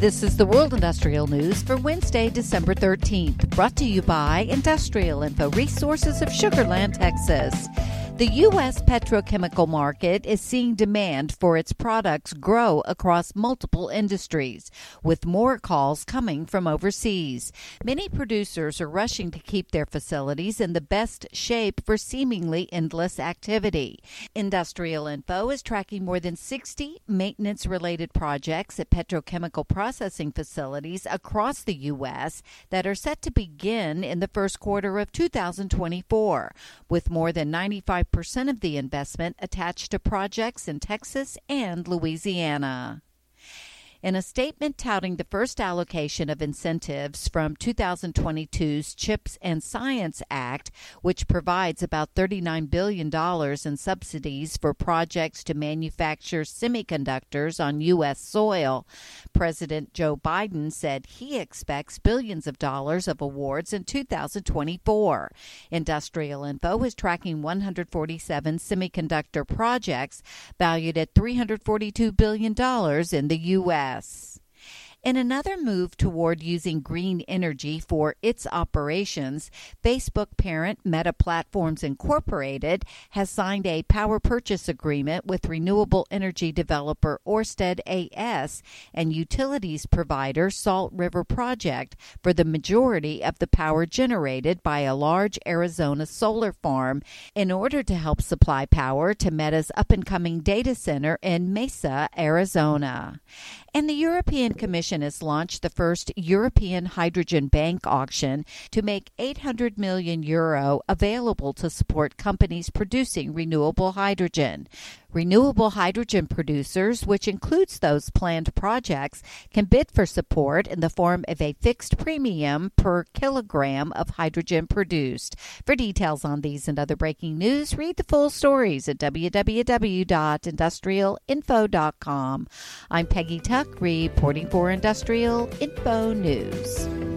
This is the World Industrial News for Wednesday, December 13th, brought to you by Industrial Info Resources of Sugarland, Texas. The U.S. petrochemical market is seeing demand for its products grow across multiple industries, with more calls coming from overseas. Many producers are rushing to keep their facilities in the best shape for seemingly endless activity. Industrial Info is tracking more than 60 maintenance related projects at petrochemical processing facilities across the U.S. that are set to begin in the first quarter of 2024, with more than 95 percent of the investment attached to projects in Texas and Louisiana. In a statement touting the first allocation of incentives from 2022's CHIPS and Science Act, which provides about $39 billion in subsidies for projects to manufacture semiconductors on U.S. soil, President Joe Biden said he expects billions of dollars of awards in 2024. Industrial Info is tracking 147 semiconductor projects valued at $342 billion in the U.S. Yes. In another move toward using green energy for its operations, Facebook parent Meta Platforms Incorporated has signed a power purchase agreement with renewable energy developer Orsted AS and utilities provider Salt River Project for the majority of the power generated by a large Arizona solar farm in order to help supply power to Meta's up and coming data center in Mesa, Arizona. And the European Commission has launched the first European Hydrogen Bank auction to make 800 million euro available to support companies producing renewable hydrogen. Renewable hydrogen producers, which includes those planned projects, can bid for support in the form of a fixed premium per kilogram of hydrogen produced. For details on these and other breaking news, read the full stories at www.industrialinfo.com. I'm Peggy Tuck, reporting for Industrial Info News.